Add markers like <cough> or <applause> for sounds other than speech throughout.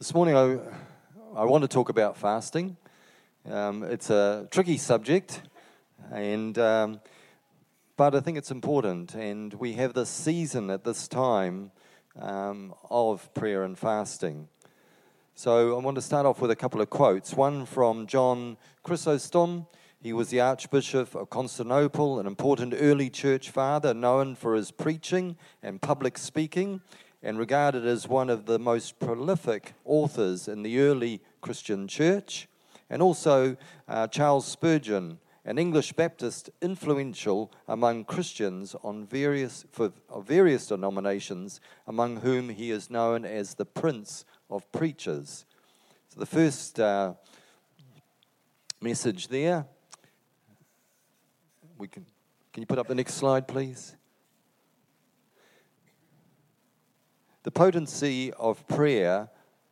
This morning, I, I want to talk about fasting. Um, it's a tricky subject, and um, but I think it's important. And we have this season at this time um, of prayer and fasting. So I want to start off with a couple of quotes. One from John Chrysostom. He was the Archbishop of Constantinople, an important early church father known for his preaching and public speaking and regarded as one of the most prolific authors in the early Christian church, and also uh, Charles Spurgeon, an English Baptist influential among Christians on various, for, various denominations, among whom he is known as the Prince of Preachers. So the first uh, message there, we can, can you put up the next slide, please? The potency of prayer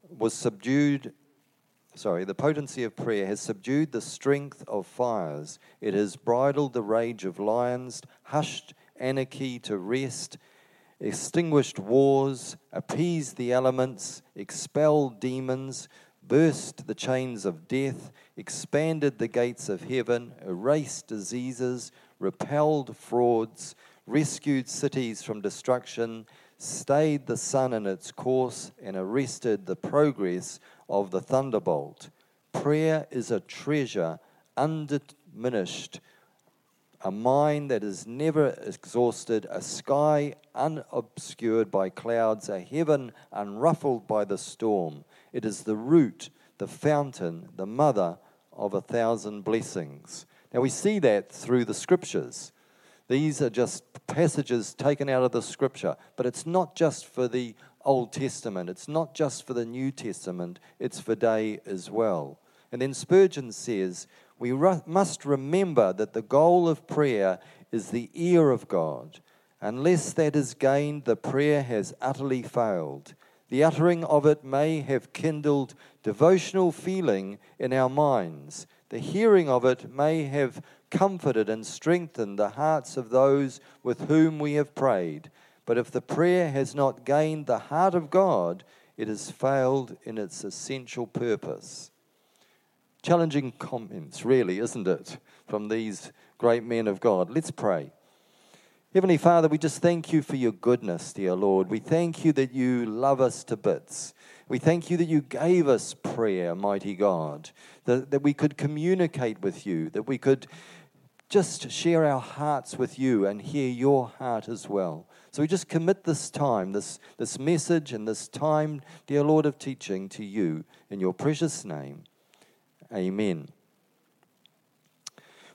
was subdued. Sorry, the potency of prayer has subdued the strength of fires. It has bridled the rage of lions, hushed anarchy to rest, extinguished wars, appeased the elements, expelled demons, burst the chains of death, expanded the gates of heaven, erased diseases, repelled frauds, rescued cities from destruction, stayed the sun in its course, and arrested the progress of the thunderbolt. Prayer is a treasure undiminished, a mind that is never exhausted, a sky unobscured by clouds, a heaven unruffled by the storm. It is the root, the fountain, the mother of a thousand blessings. Now we see that through the scriptures. These are just passages taken out of the scripture, but it's not just for the Old Testament, it's not just for the New Testament, it's for day as well. And then Spurgeon says, We must remember that the goal of prayer is the ear of God. Unless that is gained, the prayer has utterly failed. The uttering of it may have kindled devotional feeling in our minds. The hearing of it may have comforted and strengthened the hearts of those with whom we have prayed. But if the prayer has not gained the heart of God, it has failed in its essential purpose. Challenging comments, really, isn't it, from these great men of God? Let's pray. Heavenly Father, we just thank you for your goodness, dear Lord. We thank you that you love us to bits. We thank you that you gave us prayer, mighty God, that, that we could communicate with you, that we could just share our hearts with you and hear your heart as well. So we just commit this time, this, this message, and this time, dear Lord, of teaching to you in your precious name. Amen.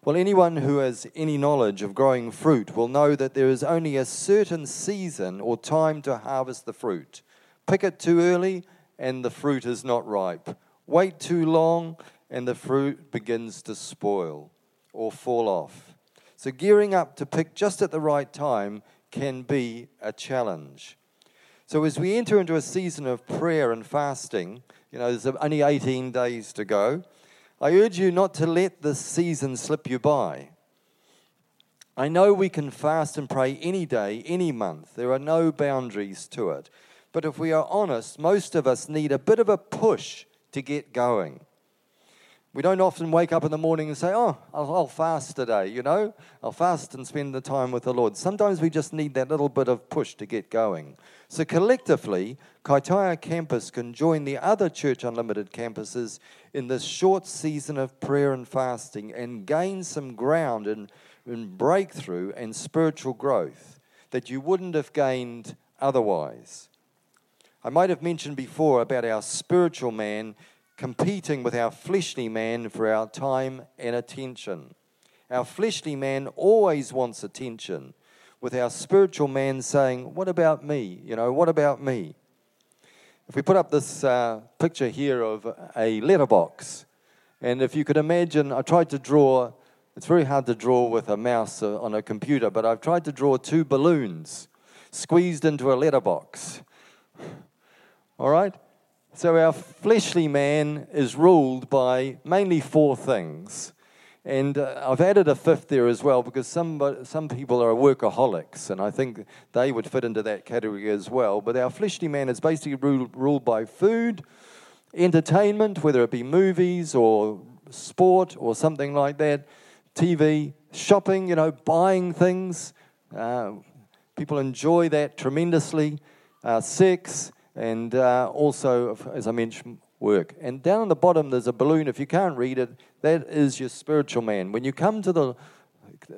Well, anyone who has any knowledge of growing fruit will know that there is only a certain season or time to harvest the fruit. Pick it too early, and the fruit is not ripe. Wait too long, and the fruit begins to spoil or fall off. So, gearing up to pick just at the right time can be a challenge. So, as we enter into a season of prayer and fasting, you know, there's only 18 days to go, I urge you not to let this season slip you by. I know we can fast and pray any day, any month. There are no boundaries to it. But if we are honest, most of us need a bit of a push to get going. We don't often wake up in the morning and say, Oh, I'll, I'll, fast today, you know? I'll fast and spend the time with the Lord. Sometimes we just need that little bit of push to get going. So, collectively, Kaitaia campus can join the other Church Unlimited campuses in this short season of prayer and fasting and gain some ground in breakthrough and spiritual growth that you wouldn't have gained otherwise. I might have mentioned before about our spiritual man competing with our fleshly man for our time and attention. Our fleshly man always wants attention, with our spiritual man saying, What about me? You know, what about me? If we put up this uh, picture here of a letterbox, and if you could imagine, I tried to draw, it's very hard to draw with a mouse uh, on a computer, but I've tried to draw two balloons squeezed into a letterbox. All right? So, our fleshly man is ruled by mainly four things. And uh, I've added a fifth there as well because some, some people are workaholics, and I think they would fit into that category as well. But our fleshly man is basically ruled, ruled by food, entertainment, whether it be movies or sport or something like that, TV, shopping, you know, buying things. Uh, people enjoy that tremendously. Uh, sex, and uh, also, as I mentioned, work. And down on the bottom, there's a balloon. If you can't read it, that is your spiritual man. When you come to the,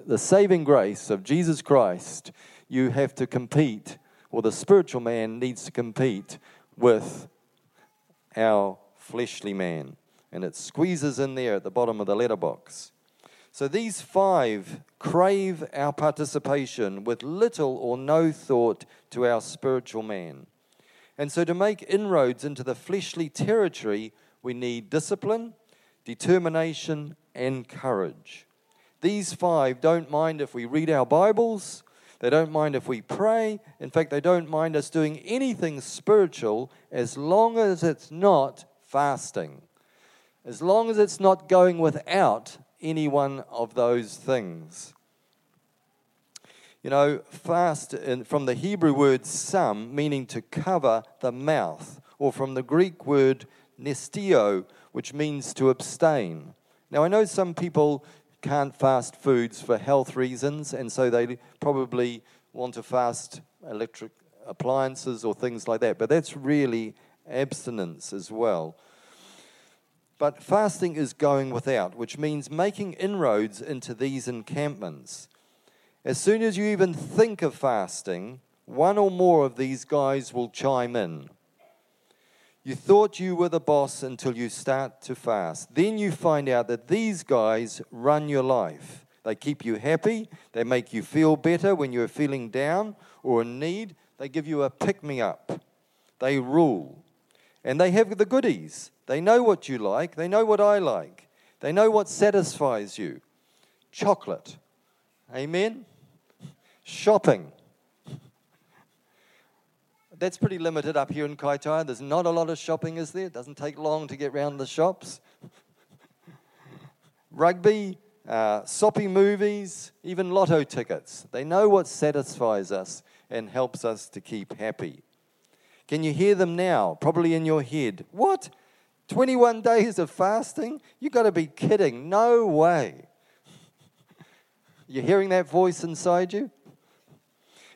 the saving grace of Jesus Christ, you have to compete, or the spiritual man needs to compete with our fleshly man. And it squeezes in there at the bottom of the letterbox. So these five crave our participation with little or no thought to our spiritual man. And so, to make inroads into the fleshly territory, we need discipline, determination, and courage. These five don't mind if we read our Bibles, they don't mind if we pray. In fact, they don't mind us doing anything spiritual as long as it's not fasting, as long as it's not going without any one of those things. You know, fast in, from the Hebrew word sam, meaning to cover the mouth, or from the Greek word nestio, which means to abstain. Now, I know some people can't fast foods for health reasons, and so they probably want to fast electric appliances or things like that, but that's really abstinence as well. But fasting is going without, which means making inroads into these encampments. As soon as you even think of fasting, one or more of these guys will chime in. You thought you were the boss until you start to fast. Then you find out that these guys run your life. They keep you happy. They make you feel better when you're feeling down or in need. They give you a pick me up. They rule. And they have the goodies. They know what you like. They know what I like. They know what satisfies you. Chocolate. Amen? Shopping. That's pretty limited up here in Kaitaia. There's not a lot of shopping, is there? It doesn't take long to get round the shops. Rugby, uh, soppy movies, even lotto tickets. They know what satisfies us and helps us to keep happy. Can you hear them now? Probably in your head. What? 21 days of fasting? You've got to be kidding. No way. <laughs> You're hearing that voice inside you?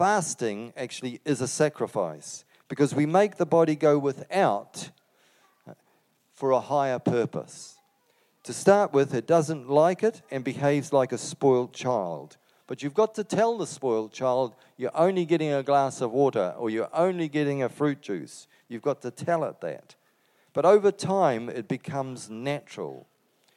fasting actually is a sacrifice because we make the body go without uh, for a higher purpose. To start with, it doesn't like it and behaves like a spoiled child. But you've got to tell the spoiled child you're only getting a glass of water or you're only getting a fruit juice. You've got to tell it that. But over time, it becomes natural.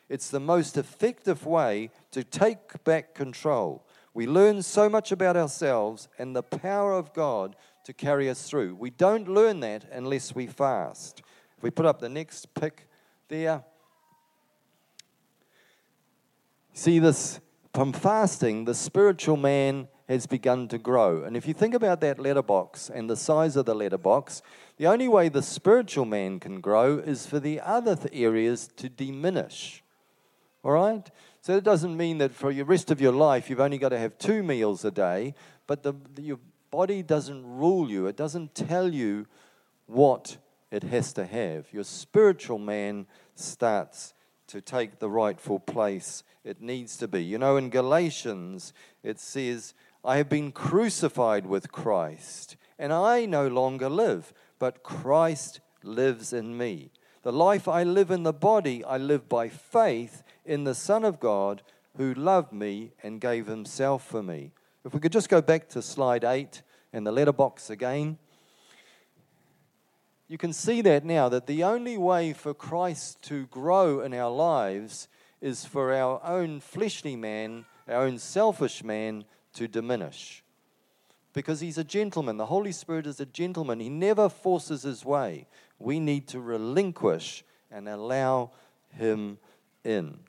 It's the most effective way to take back control we learn so much about ourselves and the power of God to carry us through. We don't learn that unless we fast. If we put up the next pic there, see this from fasting, the spiritual man has begun to grow. And if you think about that letterbox and the size of the letterbox, the only way the spiritual man can grow is for the other areas to diminish. All right? So it doesn't mean that for the rest of your life you've only got to have two meals a day, but the, your body doesn't rule you. It doesn't tell you what it has to have. Your spiritual man starts to take the rightful place it needs to be. You know, in Galatians, it says, I have been crucified with Christ, and I no longer live, but Christ lives in me. The life I live in the body, I live by faith in the Son of God who loved me and gave himself for me. If we could just go back to slide 8 and the letterbox again. You can see that now that the only way for Christ to grow in our lives is for our own fleshly man, our own selfish man, to diminish. Because he's a gentleman. The Holy Spirit is a gentleman. He never forces his way. We need to relinquish and allow him in.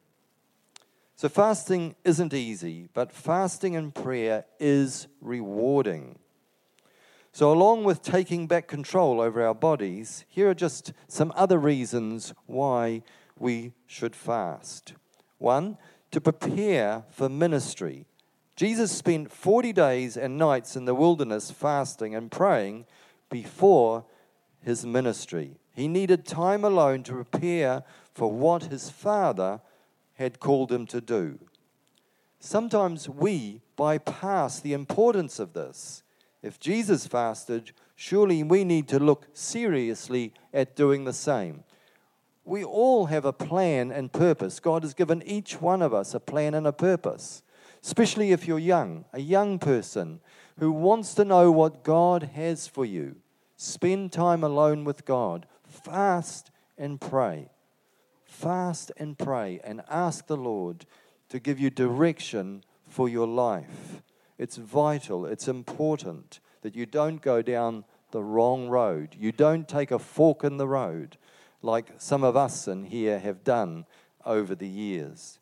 So, fasting isn't easy, but fasting and prayer is rewarding. So, along with taking back control over our bodies, here are just some other reasons why we should fast. One, to prepare for ministry. Jesus spent 40 days and nights in the wilderness fasting and praying before his ministry. He needed time alone to prepare for what his Father had called him to do. Sometimes we bypass the importance of this. If Jesus fasted, surely we need to look seriously at doing the same. We all have a plan and purpose. God has given each one of us a plan and a purpose, especially if you're young, a young person who wants to know what God has for you. Spend time alone with God, fast and pray fast and pray and ask the Lord to give you direction for your life. It's vital, it's important that you don't go down the wrong road. You don't take a fork in the road like some of us in here have done over the years.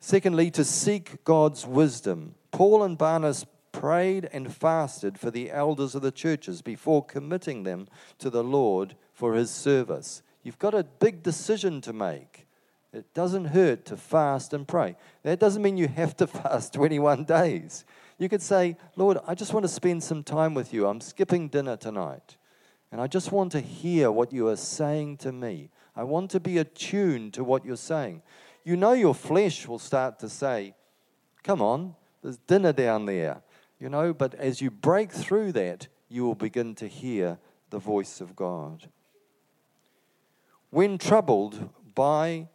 Secondly, to seek God's wisdom. Paul and Barnabas prayed and fasted for the elders of the churches before committing them to the Lord for his service. You've got a big decision to make. It doesn't hurt to fast and pray. That doesn't mean you have to <laughs> fast 21 days. You could say, Lord, I just want to spend some time with you. I'm skipping dinner tonight. And I just want to hear what you are saying to me. I want to be attuned to what you're saying. You know, your flesh will start to say, Come on, there's dinner down there. You know, but as you break through that, you will begin to hear the voice of God. When troubled by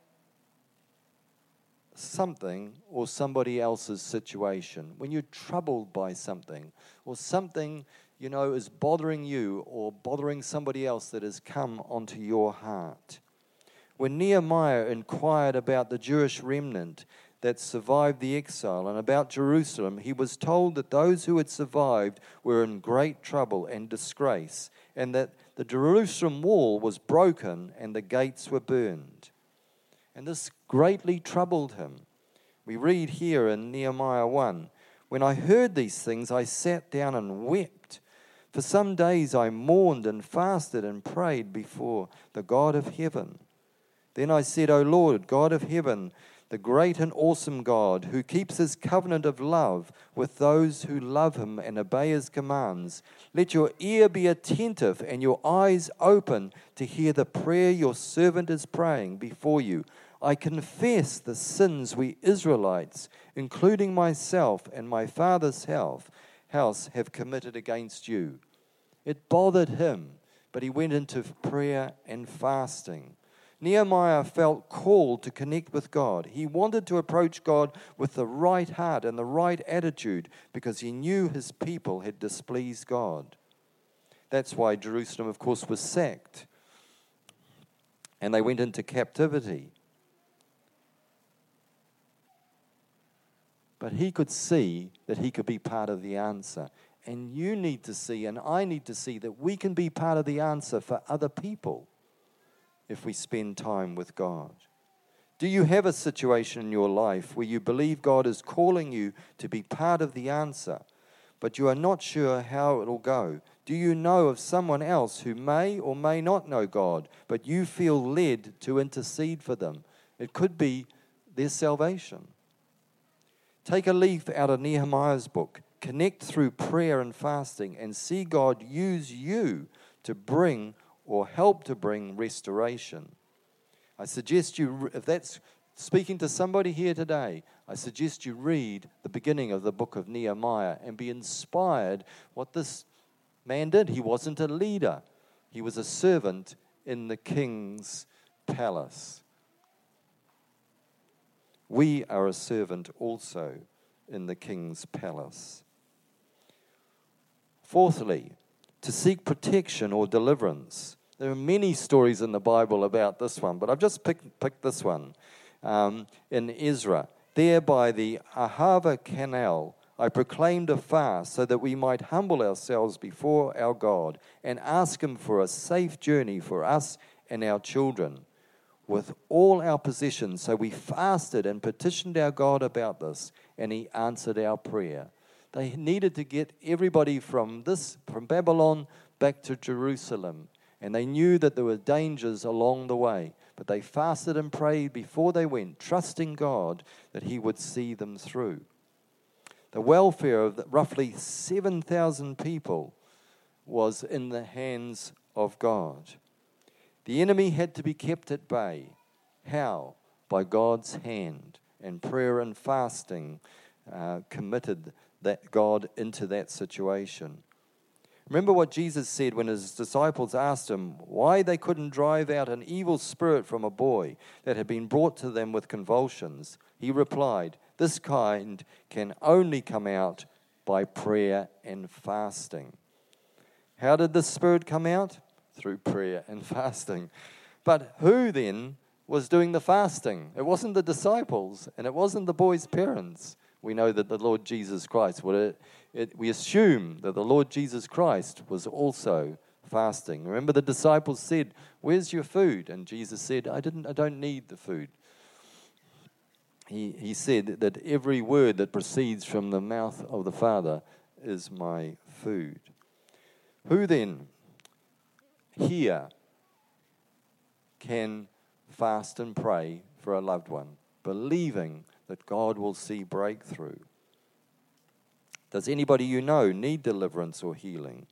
something or somebody else's situation, when you're troubled by something or something, you know, is bothering you or bothering somebody else that has come onto your heart. When Nehemiah inquired about the Jewish remnant that survived the exile and about Jerusalem, he was told that those who had survived were in great trouble and disgrace, and that the Jerusalem wall was broken and the gates were burned. And this greatly troubled him. We read here in Nehemiah 1 When I heard these things, I sat down and wept. For some days I mourned and fasted and prayed before the God of heaven. Then I said, O Lord, God of heaven, the great and awesome God, who keeps his covenant of love with those who love him and obey his commands. Let your ear be attentive and your eyes open to hear the prayer your servant is praying before you. I confess the sins we Israelites, including myself and my father's house, have committed against you. It bothered him, but he went into prayer and fasting. Nehemiah felt called to connect with God. He wanted to approach God with the right heart and the right attitude because he knew his people had displeased God. That's why Jerusalem, of course, was sacked and they went into captivity. But he could see that he could be part of the answer. And you need to see, and I need to see, that we can be part of the answer for other people if we spend time with God? Do you have a situation in your life where you believe God is calling you to be part of the answer, but you are not sure how it'll go? Do you know of someone else who may or may not know God, but you feel led to intercede for them? It could be their salvation. Take a leaf out of Nehemiah's book, connect through prayer and fasting, and see God use you to bring or help to bring restoration. I suggest you, if that's speaking to somebody here today, I suggest you read the beginning of the book of Nehemiah and be inspired what this man did. He wasn't a leader, he was a servant in the king's palace. We are a servant also in the king's palace. Fourthly, to seek protection or deliverance. There are many stories in the Bible about this one, but I've just picked, picked this one. um, in Ezra. There by the Ahava Canal, I proclaimed a fast so that we might humble ourselves before our God and ask Him for a safe journey for us and our children with all our possessions. So we fasted and petitioned our God about this, and He answered our prayer. They needed to get everybody from this, from Babylon back to Jerusalem. And they knew that there were dangers along the way. But they fasted and prayed before they went, trusting God that He would see them through. The welfare of roughly 7,000 people was in the hands of God. The enemy had to be kept at bay. How? By God's hand. And prayer and fasting uh, committed that God into that situation. Remember what Jesus said when his disciples asked him why they couldn't drive out an evil spirit from a boy that had been brought to them with convulsions. He replied, This kind can only come out by prayer and fasting. How did the spirit come out? Through prayer and <laughs> fasting. But who then was doing the fasting? It wasn't the disciples and it wasn't the boy's parents we know that the Lord Jesus Christ, it, it, we assume that the Lord Jesus Christ was also fasting. Remember, the disciples said, Where's your food? And Jesus said, I, didn't, I don't need the food. He, he said that every word that proceeds from the mouth of the Father is my food. Who then here can fast and pray for a loved one, believing that God will see breakthrough. Does anybody you know need deliverance or healing?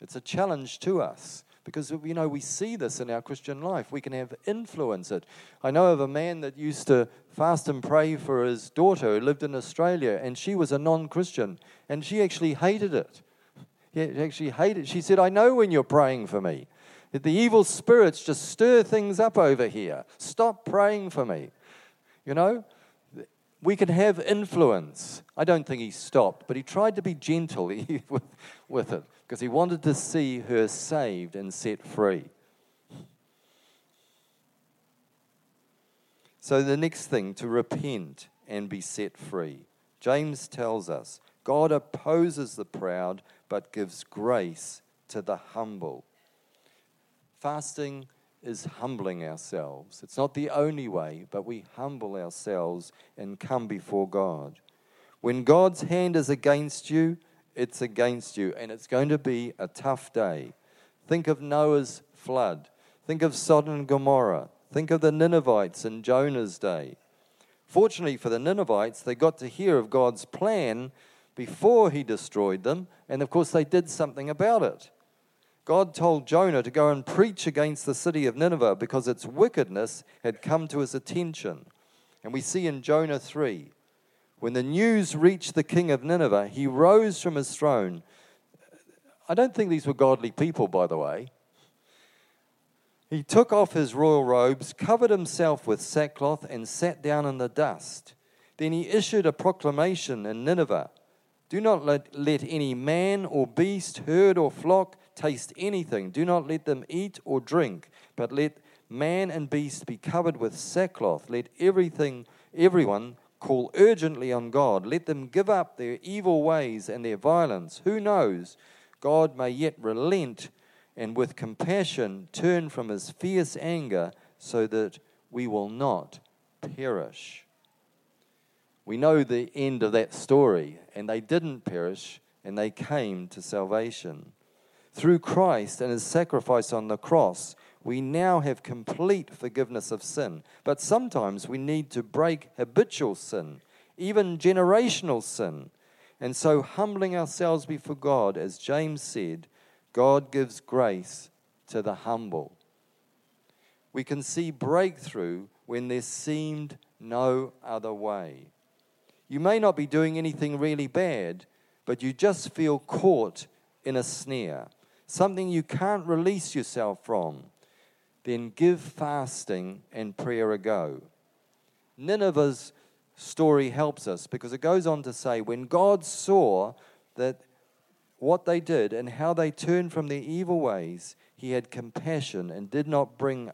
It's a challenge to us because you know we see this in our Christian life. We can have influence it. I know of a man that used to fast and pray for his daughter who lived in Australia, and she was a non-Christian, and she actually hated it. She actually hated. It. She said, "I know when you're praying for me. that The evil spirits just stir things up over here. Stop praying for me." You know, we can have influence. I don't think he stopped, but he tried to be gentle <laughs> with, with it because he wanted to see her saved and set free. So, the next thing, to repent and be set free. James tells us God opposes the proud but gives grace to the humble. Fasting is humbling ourselves. It's not the only way, but we humble ourselves and come before God. When God's hand is against you, it's against you, and it's going to be a tough day. Think of Noah's flood. Think of Sodom and Gomorrah. Think of the Ninevites in Jonah's day. Fortunately for the Ninevites, they got to hear of God's plan before he destroyed them, and of course, they did something about it. God told Jonah to go and preach against the city of Nineveh because its wickedness had come to his attention. And we see in Jonah 3 when the news reached the king of Nineveh, he rose from his throne. I don't think these were godly people, by the way. He took off his royal robes, covered himself with sackcloth, and sat down in the dust. Then he issued a proclamation in Nineveh Do not let, let any man or beast, herd or flock, taste anything. Do not let them eat or drink, but let man and beast be covered with sackcloth. Let everything, everyone call urgently on God. Let them give up their evil ways and their violence. Who knows? God may yet relent and with compassion turn from his fierce anger so that we will not perish. We know the end of that story, and they didn't perish and they came to salvation. Through Christ and his sacrifice on the cross, we now have complete forgiveness of sin. But sometimes we need to break habitual sin, even generational sin. And so, humbling ourselves before God, as James said, God gives grace to the humble. We can see breakthrough when there seemed no other way. You may not be doing anything really bad, but you just feel caught in a snare something you can't release yourself from, then give fasting and prayer a go. Nineveh's story helps us because it goes on to say when God saw that what they did and how they turned from their evil ways, he had compassion and did not bring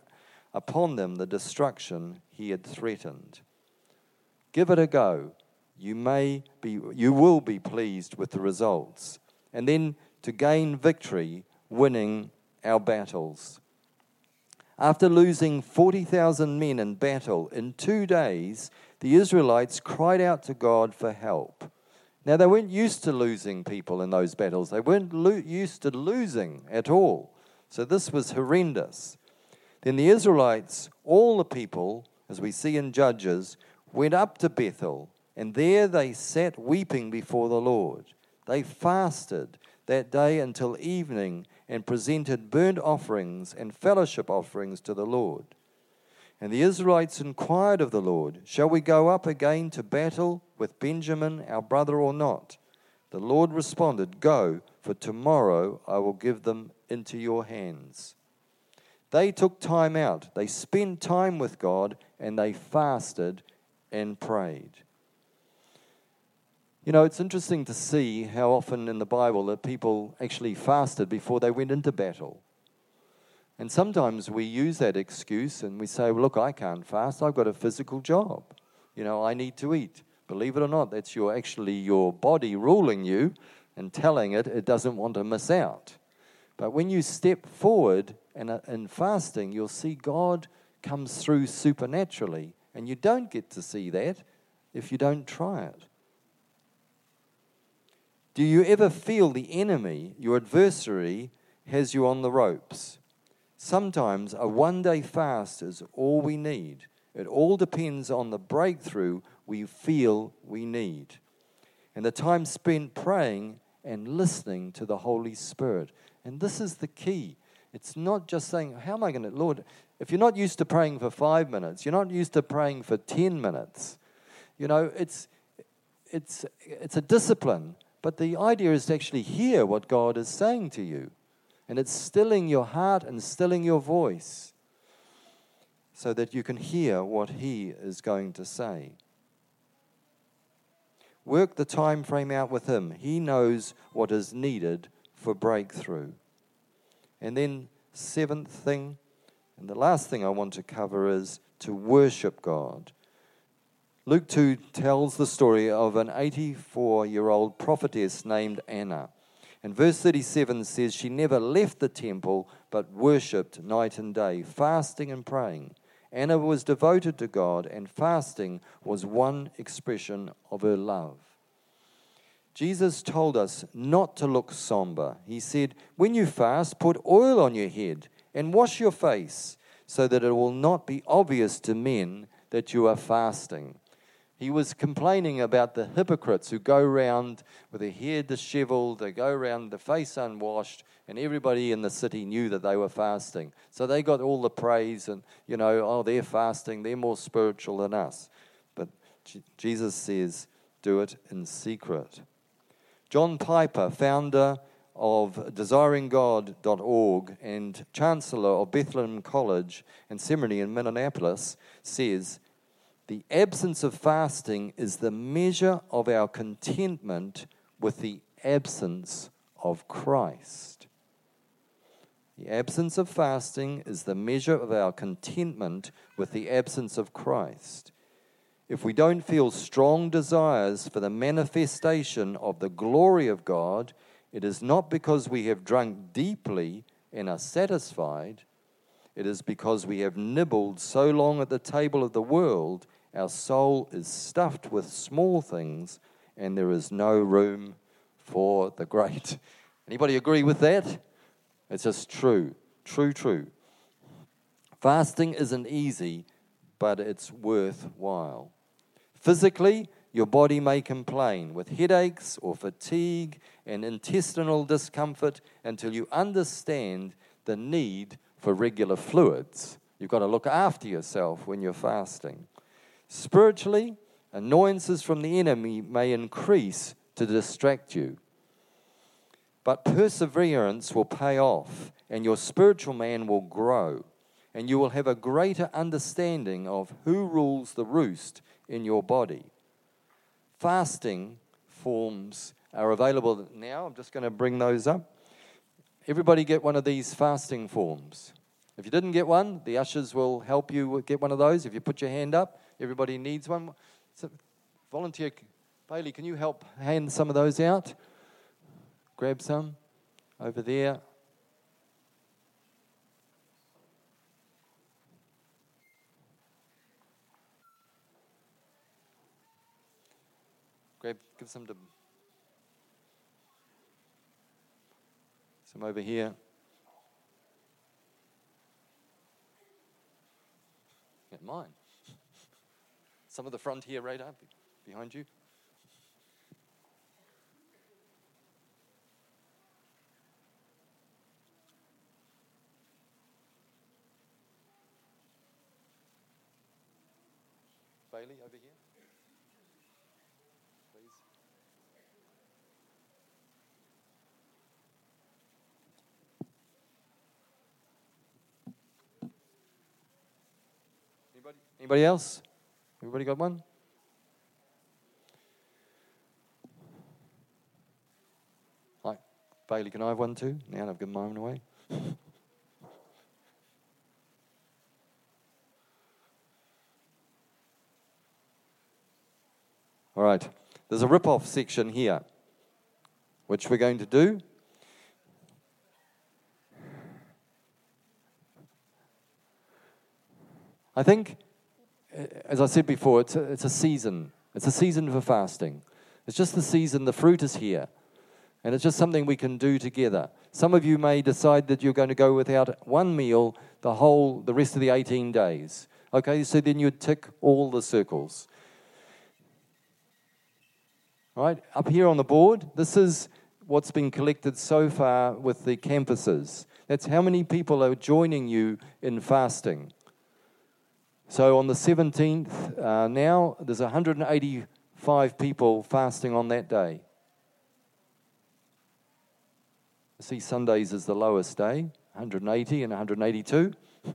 upon them the destruction he had threatened. Give it a go. You may be you will be pleased with the results. And then to gain victory, winning our battles. After losing 40,000 men in battle in 2 days, the Israelites cried out to God for help. Now, they weren't used to losing people in those battles. They weren't lo- used to losing at all. So, this was horrendous. Then the Israelites, all the people, as we see in Judges, went up to Bethel, and there they sat weeping before the Lord. They fasted that day until evening and presented burnt offerings and fellowship offerings to the Lord. And the Israelites inquired of the Lord, Shall we go up again to battle with Benjamin, our brother, or not? The Lord responded, Go, for tomorrow I will give them into your hands. They took time out, they spent time with God, and they fasted and prayed. You know, it's interesting to see how often in the Bible that people actually fasted before they went into battle. And sometimes we use that excuse and we say, well, look, I can't fast. I've got a physical job. You know, I need to eat. Believe it or not, that's your actually your body ruling you and telling it it doesn't want to miss out. But when you step forward and in fasting, you'll see God comes through supernaturally. And you don't get to see that if you don't try it. Do you ever feel the enemy, your adversary, has you on the ropes? Sometimes a one day fast is all we need. It all depends on the breakthrough we feel we need. And the time spent praying and listening to the Holy Spirit. And this is the key. It's not just saying, How am I going to, Lord? If you're not used to praying for five minutes, you're not used to praying for 10 minutes. You know, it's, it's, it's a discipline. But the idea is to actually hear what God is saying to you. And it's stilling your heart and stilling your voice so that you can hear what He is going to say. Work the time frame out with Him. He knows what is needed for breakthrough. And then, seventh thing, and the last thing I want to cover is to worship God. Luke 2 tells the story of an 84 year old prophetess named Anna. And verse 37 says she never left the temple but worshipped night and day, fasting and praying. Anna was devoted to God, and fasting was one expression of her love. Jesus told us not to look somber. He said, When you fast, put oil on your head and wash your face, so that it will not be obvious to men that you are fasting he was complaining about the hypocrites who go around with their hair disheveled, they go around the face unwashed, and everybody in the city knew that they were fasting. So they got all the praise and, you know, oh, they're fasting, they're more spiritual than us. But Jesus says, do it in secret. John Piper, founder of desiringgod.org and chancellor of Bethlehem College and Seminary in Minneapolis, says, the absence of fasting is the measure of our contentment with the absence of Christ. The absence of fasting is the measure of our contentment with the absence of Christ. If we don't feel strong desires for the manifestation of the glory of God, it is not because we have drunk deeply and are satisfied. It is because we have nibbled so long at the table of the world our soul is stuffed with small things, and there is no room for the great. <laughs> Anybody agree with that? It's just true. True, true. Fasting isn't easy, but it's worthwhile. Physically, your body may complain with headaches or fatigue and intestinal discomfort until you understand the need for regular fluids. You've got to look after yourself when you're fasting. Spiritually, annoyances from the enemy may increase to distract you. But perseverance will pay off, and your spiritual man will grow, and you will have a greater understanding of who rules the roost in your body. Fasting forms are available now. I'm just going to bring those up. Everybody get one of these fasting forms. If you didn't get one, the ushers will help you get one of those. If you put your hand up, everybody needs one. So volunteer, Bailey, can you help hand some of those out? Grab some over there. Grab, give some to some over here. Get mine. Some of the front here, right up behind you. Bailey over here. Please. Anybody? Anybody else? Everybody got one? Like Bailey, can I have one too? Now I've given mine away. <laughs> All right, there's a rip-off section here, which we're going to do. I think, uh, as I said before, it's a, it's a season. It's a season for fasting. It's just the season, the fruit is here. And it's just something we can do together. Some of you may decide that you're going to go without one meal the whole, the rest of the 18 days. Okay, so then you'd tick all the circles. Right, up here on the board, this is what's been collected so far with the campuses. That's how many people are joining you in fasting. So on the 17th, uh, now there's 185 people fasting on that day. See Sundays is the lowest day, 180 and 182. <laughs>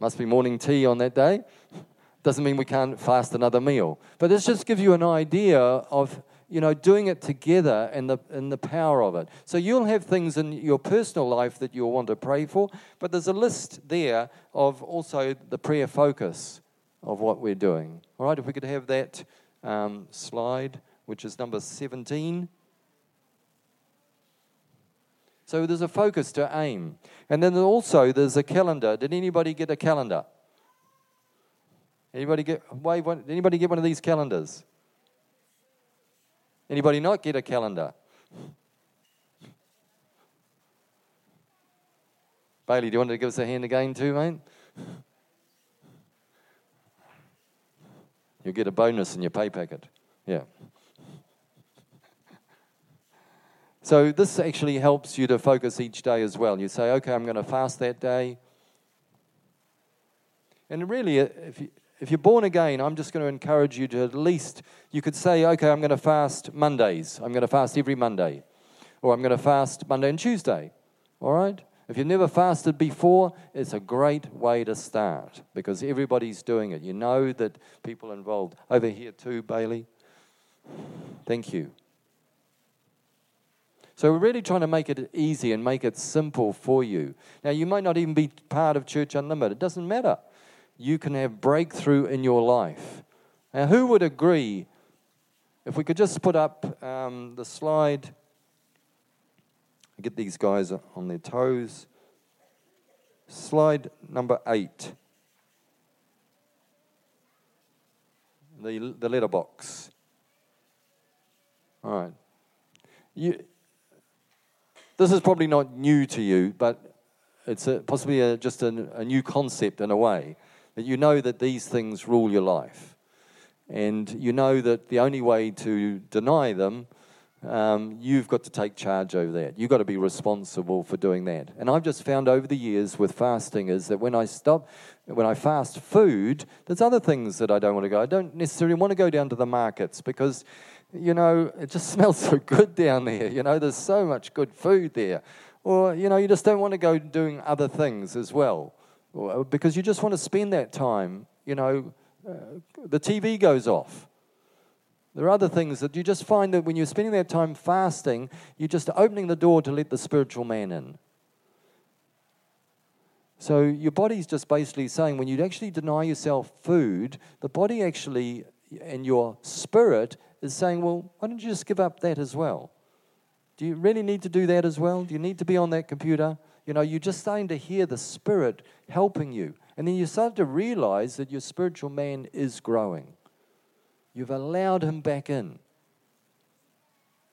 Must be morning tea on that day. <laughs> Doesn't mean we can't fast another meal. But this just gives you an idea of you know, doing it together and the, and the power of it. So you'll have things in your personal life that you'll want to pray for, but there's a list there of also the prayer focus of what we're doing. All right, if we could have that um, slide, which is number 17. So there's a focus to aim. And then also there's a calendar. Did anybody get a calendar? Anybody get wave anybody get one of these calendars? Anybody not get a calendar? Bailey, do you want to give us a hand again too, mate? You'll get a bonus in your pay packet. Yeah. So this actually helps you to focus each day as well. You say, okay, I'm going to fast that day. And really, if you, if you're born again, I'm just going to encourage you to at least, you could say, okay, I'm going to fast Mondays. I'm going to fast every Monday. Or I'm going to fast Monday and Tuesday. All right? If you've never fasted before, it's a great way to start because everybody's doing it. You know that people involved. Over here too, Bailey. Thank you. So we're really trying to make it easy and make it simple for you. Now, you might not even be part of Church Unlimited. It doesn't matter you can have breakthrough in your life. Now, who would agree? If we could just put up um, the slide, get these guys on their toes. Slide number eight. The, the letterbox. All right. You, this is probably not new to you, but it's a, possibly a, just a, a new concept in a way that you know that these things rule your life. And you know that the only way to deny them, um, you've got to take charge over that. You've got to be responsible for doing that. And I've just found over the years with fasting is that when I stop, when I fast food, there's other things that I don't want to go. I don't necessarily want to go down to the markets because, you know, it just <laughs> smells so good down there. You know, there's so much good food there. Or, you know, you just don't want to go doing other things as well because you just want to spend that time. You know, uh, the TV goes off. There are other things that you just find that when you're spending that time fasting, you're just opening the door to let the spiritual man in. So your body's just basically saying when you actually deny yourself food, the body actually and your spirit is saying, well, why don't you just give up that as well? Do you really need to do that as well? Do you need to be on that computer? You know, you're just starting to hear the Spirit helping you. And then you start to realize that your spiritual man is growing. You've allowed him back in.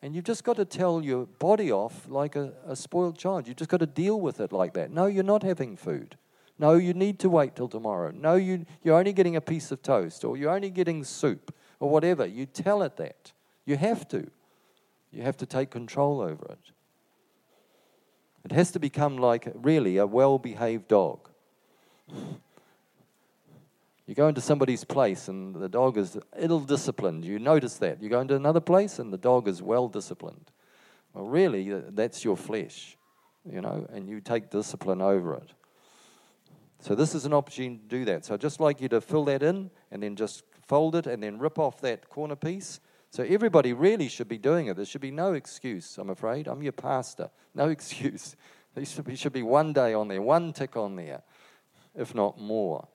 And you've just got to tell your body off like a, a spoiled child. You've just got to deal with it like that. No, you're not having food. No, you need to wait till tomorrow. No, you, you're only getting a piece of toast or you're only getting soup or whatever. You tell it that. You have to. You have to take control over it. It has to become like really a well behaved dog. You go into somebody's place and the dog is ill disciplined. You notice that. You go into another place and the dog is well disciplined. Well, really, uh, that's your flesh, you know, and you take discipline over it. So, this is an opportunity to do that. So, I'd just like you to fill that in and then just fold it and then rip off that corner piece so everybody really should be doing it. There should be no excuse, I'm afraid. I'm your pastor. No <laughs> excuse. There should be, should be one day on there, one tick on there, if not more.